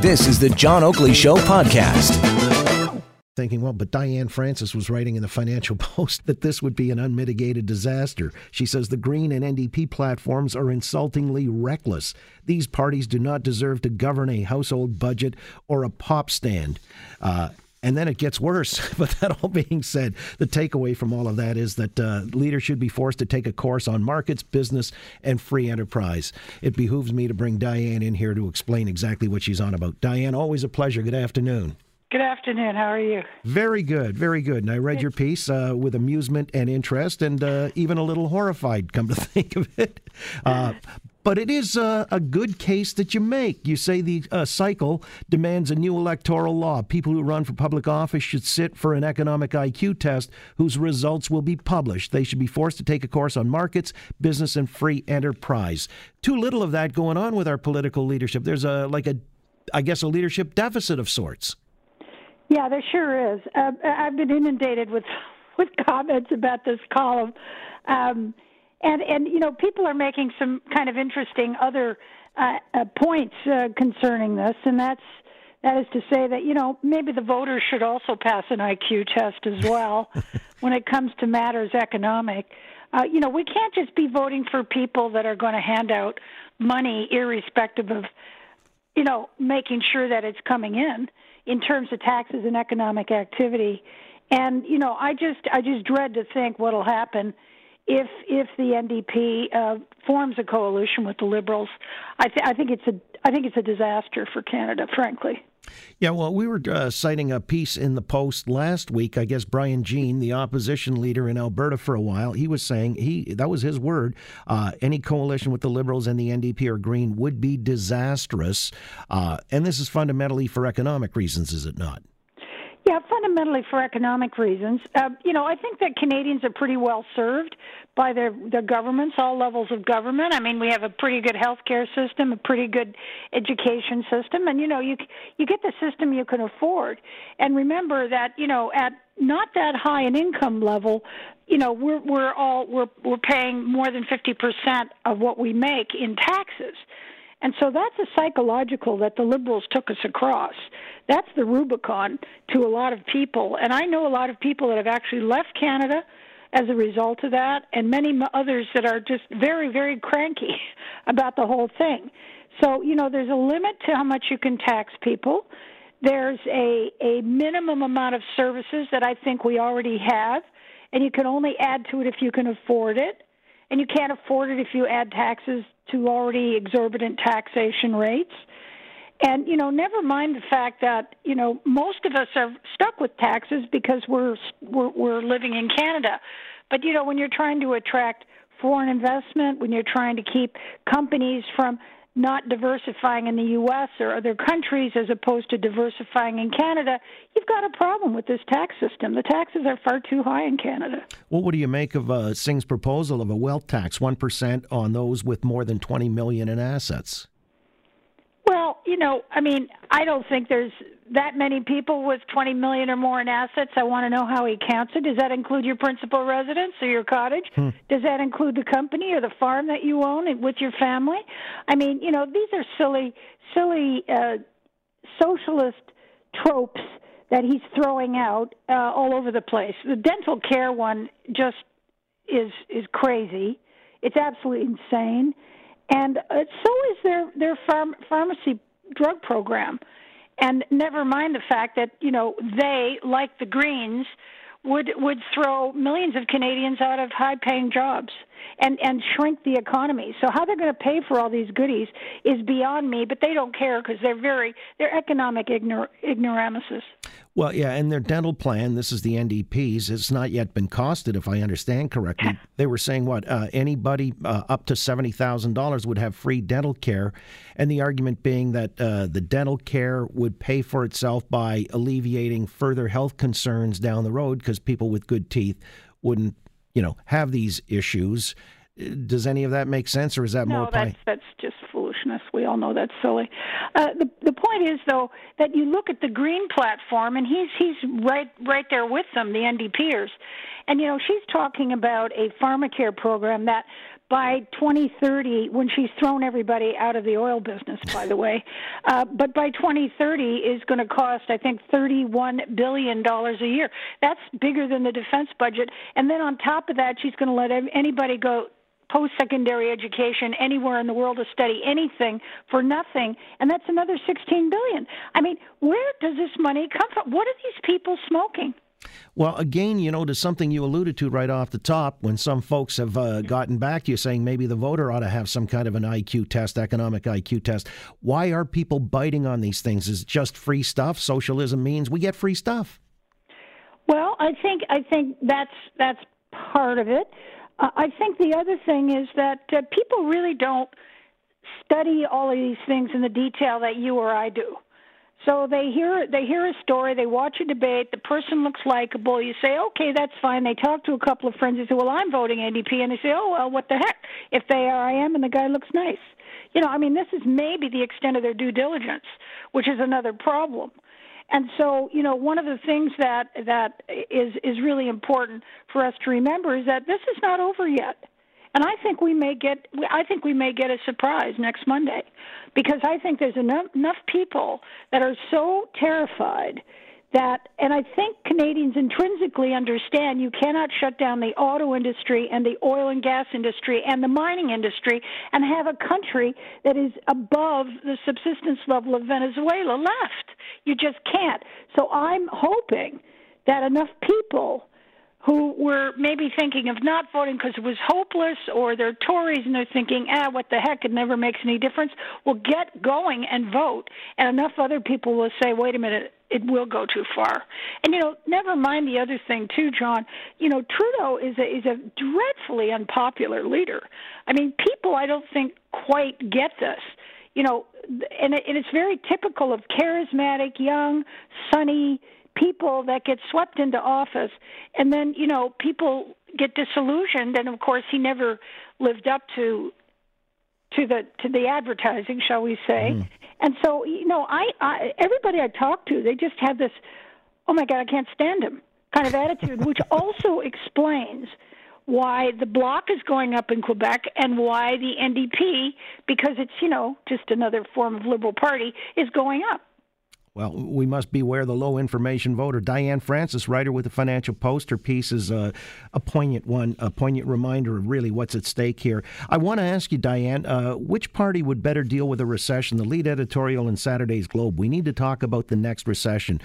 This is the John Oakley Show podcast. Thinking, well, but Diane Francis was writing in the Financial Post that this would be an unmitigated disaster. She says the Green and NDP platforms are insultingly reckless. These parties do not deserve to govern a household budget or a pop stand. Uh, and then it gets worse. But that all being said, the takeaway from all of that is that uh, leaders should be forced to take a course on markets, business, and free enterprise. It behooves me to bring Diane in here to explain exactly what she's on about. Diane, always a pleasure. Good afternoon. Good afternoon. How are you? Very good, very good. And I read your piece uh, with amusement and interest, and uh, even a little horrified, come to think of it. Uh, but it is a, a, good case that you make. You say the uh, cycle demands a new electoral law. People who run for public office should sit for an economic IQ test whose results will be published. They should be forced to take a course on markets, business, and free enterprise. Too little of that going on with our political leadership. There's a like a, I guess, a leadership deficit of sorts. Yeah, there sure is. Uh, I've been inundated with with comments about this column. Um, and and you know people are making some kind of interesting other uh, uh, points uh, concerning this, and that's that is to say that you know maybe the voters should also pass an IQ test as well when it comes to matters economic. Uh, you know we can't just be voting for people that are going to hand out money irrespective of you know making sure that it's coming in in terms of taxes and economic activity. And you know I just I just dread to think what'll happen if if the NDP uh, forms a coalition with the Liberals, I, th- I think it's a I think it's a disaster for Canada, frankly. Yeah, well, we were uh, citing a piece in the Post last week. I guess Brian Jean, the opposition leader in Alberta for a while, he was saying he that was his word. Uh, any coalition with the Liberals and the NDP or Green would be disastrous, uh, and this is fundamentally for economic reasons, is it not? Fundamentally for economic reasons. Uh, you know, I think that Canadians are pretty well served by their their governments, all levels of government. I mean, we have a pretty good healthcare system, a pretty good education system, and you know, you you get the system you can afford. And remember that you know, at not that high an income level, you know, we're we're all we're we're paying more than fifty percent of what we make in taxes. And so that's a psychological that the liberals took us across. That's the Rubicon to a lot of people. And I know a lot of people that have actually left Canada as a result of that, and many others that are just very, very cranky about the whole thing. So, you know, there's a limit to how much you can tax people. There's a, a minimum amount of services that I think we already have, and you can only add to it if you can afford it. And you can't afford it if you add taxes to already exorbitant taxation rates. And you know, never mind the fact that you know most of us are stuck with taxes because we're we're, we're living in Canada. But you know, when you're trying to attract foreign investment, when you're trying to keep companies from not diversifying in the U.S. or other countries as opposed to diversifying in Canada, you've got a problem with this tax system. The taxes are far too high in Canada. Well, what do you make of uh, Singh's proposal of a wealth tax, one percent on those with more than twenty million in assets? You know, I mean, I don't think there's that many people with 20 million or more in assets. I want to know how he counts it. Does that include your principal residence or your cottage? Hmm. Does that include the company or the farm that you own with your family? I mean, you know, these are silly, silly uh, socialist tropes that he's throwing out uh, all over the place. The dental care one just is is crazy. It's absolutely insane and uh, so is their their pharm- pharmacy drug program. And never mind the fact that you know they, like the Greens, would would throw millions of Canadians out of high-paying jobs and and shrink the economy. So how they're going to pay for all these goodies is beyond me. But they don't care because they're very they're economic ignor- ignoramuses. Well, yeah, and their dental plan, this is the NDP's, it's not yet been costed, if I understand correctly. They were saying what uh, anybody uh, up to seventy thousand dollars would have free dental care, and the argument being that uh, the dental care would pay for itself by alleviating further health concerns down the road because people with good teeth wouldn't, you know, have these issues. Does any of that make sense, or is that no, more? that's that's just foolishness. We all know that's silly. Uh, the the point is though that you look at the Green platform, and he's he's right right there with them, the NDPers, and you know she's talking about a pharmacare program that by 2030, when she's thrown everybody out of the oil business, by the way, uh, but by 2030 is going to cost, I think, 31 billion dollars a year. That's bigger than the defense budget. And then on top of that, she's going to let anybody go post secondary education anywhere in the world to study anything for nothing and that's another 16 billion i mean where does this money come from what are these people smoking well, again, you know, to something you alluded to right off the top, when some folks have uh, gotten back to you saying maybe the voter ought to have some kind of an IQ test, economic IQ test. Why are people biting on these things? Is it just free stuff? Socialism means we get free stuff. Well, I think I think that's that's part of it. Uh, I think the other thing is that uh, people really don't study all of these things in the detail that you or I do. So they hear they hear a story, they watch a debate, the person looks likable. You say, okay, that's fine. They talk to a couple of friends. They say, well, I'm voting NDP, and they say, oh well, what the heck? If they are, I am, and the guy looks nice. You know, I mean, this is maybe the extent of their due diligence, which is another problem. And so, you know, one of the things that that is is really important for us to remember is that this is not over yet. And I think we may get I think we may get a surprise next Monday because I think there's enough, enough people that are so terrified that, and I think Canadians intrinsically understand you cannot shut down the auto industry and the oil and gas industry and the mining industry and have a country that is above the subsistence level of Venezuela left. You just can't. So I'm hoping that enough people who were maybe thinking of not voting because it was hopeless, or they're Tories and they're thinking, ah, what the heck, it never makes any difference, will get going and vote. And enough other people will say, wait a minute, it will go too far. And you know, never mind the other thing too, John. You know, Trudeau is a is a dreadfully unpopular leader. I mean, people I don't think quite get this. You know, and and it's very typical of charismatic, young, sunny, people that get swept into office and then you know people get disillusioned and of course he never lived up to to the to the advertising shall we say mm. and so you know I, I everybody i talk to they just have this oh my god i can't stand him kind of attitude which also explains why the bloc is going up in Quebec and why the NDP, because it's, you know, just another form of Liberal Party, is going up. Well, we must beware the low information voter. Diane Francis, writer with the Financial Post, her piece is a, a poignant one, a poignant reminder of really what's at stake here. I want to ask you, Diane, uh, which party would better deal with a recession? The lead editorial in Saturday's Globe. We need to talk about the next recession.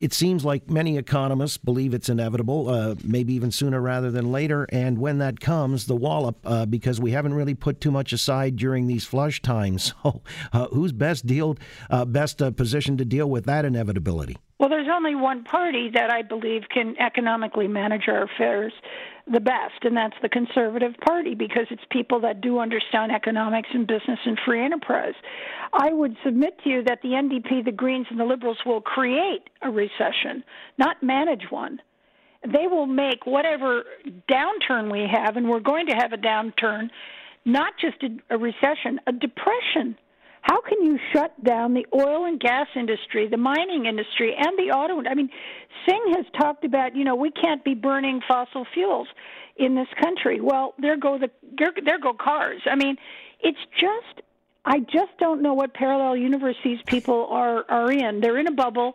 It seems like many economists believe it's inevitable, uh, maybe even sooner rather than later. And when that comes, the wallop, uh, because we haven't really put too much aside during these flush times. So, uh, who's best deal, uh, best uh, positioned to deal with that inevitability? Well, there's only one party that I believe can economically manage our affairs the best, and that's the Conservative Party because it's people that do understand economics and business and free enterprise. I would submit to you that the NDP, the Greens, and the Liberals will create a recession, not manage one. They will make whatever downturn we have, and we're going to have a downturn, not just a, recession, a depression how can you shut down the oil and gas industry, the mining industry, and the auto? I mean, Singh has talked about, you know, we can't be burning fossil fuels in this country. Well, there go the there, go cars. I mean, it's just I just don't know what parallel universe these people are are in. They're in a bubble,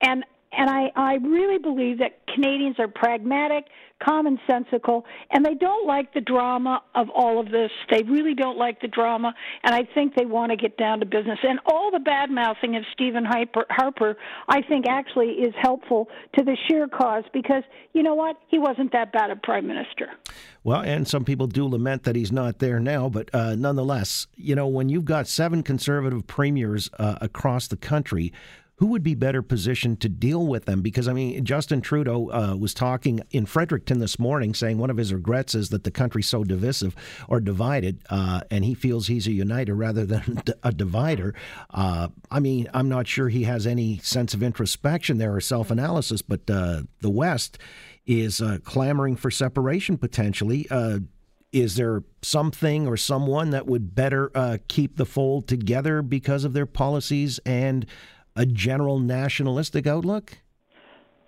and and I, I really believe that Canadians are pragmatic, commonsensical, and they don't like the drama of all of this. They really don't like the drama, and I think they want to get down to business. And all the bad mouthing of Stephen Harper, I think actually is helpful to the Scheer cause because you know what? He wasn't that bad a prime minister. Well, and some people do lament that he's not there now, but uh, nonetheless, you know, when you've got seven conservative premiers uh, across the country who would be better positioned to deal with them? Because, I mean, Justin Trudeau uh, was talking in Fredericton this morning saying one of his regrets is that the country's so divisive or divided, uh, and he feels he's a uniter rather than a divider. Uh, I mean, I'm not sure he has any sense of introspection there or self analysis, but uh, the West is uh, clamoring for separation potentially. Uh, is there something or someone that would better uh, keep the fold together because of their policies and a general nationalistic outlook?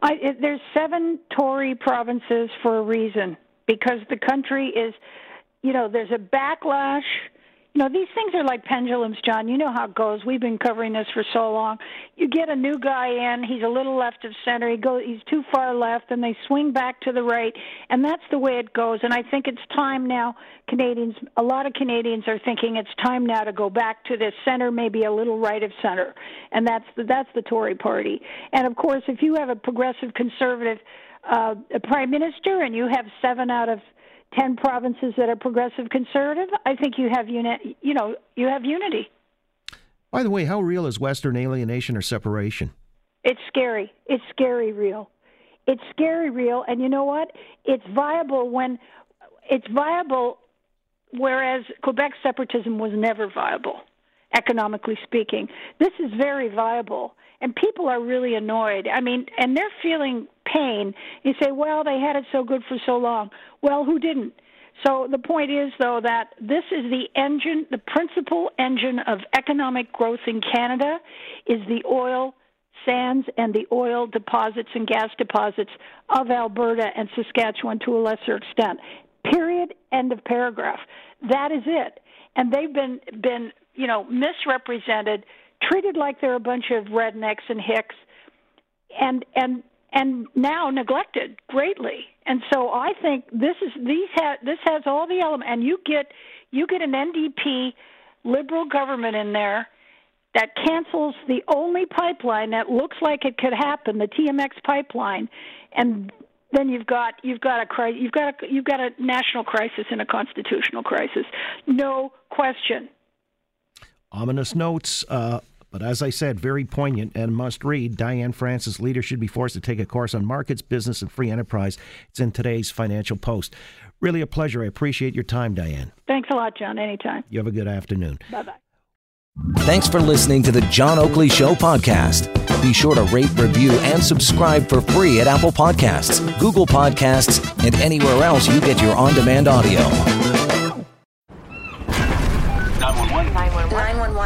I, it, there's seven Tory provinces for a reason because the country is you know, there's a backlash know these things are like pendulums john. You know how it goes. We've been covering this for so long. You get a new guy in he's a little left of center. He goes he's too far left and they swing back to the right and that's the way it goes. And i think it's time now canadians a lot of canadians are thinking it's time now to go back to the center maybe a little right of center. And that's the that's the tory party. And of course if you have a progressive conservative uh, prime minister and you have seven out of 10 provinces that are progressive conservative, I think you have uni- you know, you have unity. By the way, how real is Western alienation or separation? It's scary. It's scary real. It's scary real, and you know what? It's viable when it's viable, whereas Quebec separatism was never viable, economically speaking. This is very viable, and people are really annoyed. I mean, and they're feeling pain. You say, well, they had it so good for so long. Well, who didn't? So the point is, though, that this is the engine, the principal engine of economic growth in Canada is the oil sands and the oil deposits and gas deposits of Alberta and Saskatchewan to a lesser extent. Period. End of paragraph. That is it. And they've been been you know misrepresented, treated like they're a bunch of rednecks and hicks, and and and now neglected greatly. And so I think this is these ha- this has all the elements, and you get you get an NDP liberal government in there that cancels the only pipeline that looks like it could happen, the TMX pipeline, and then you've got you've got a you've got a you've got a national crisis and a constitutional crisis, no question. Ominous notes. Uh, but as I said, very poignant and must read. Diane Francis, leader Should Be Forced to Take a Course on Markets, Business, and Free Enterprise. It's in today's Financial Post. Really a pleasure. I appreciate your time, Diane. Thanks a lot, John. Anytime. You have a good afternoon. Bye bye. Thanks for listening to the John Oakley Show podcast. Be sure to rate, review, and subscribe for free at Apple Podcasts, Google Podcasts, and anywhere else you get your on demand audio.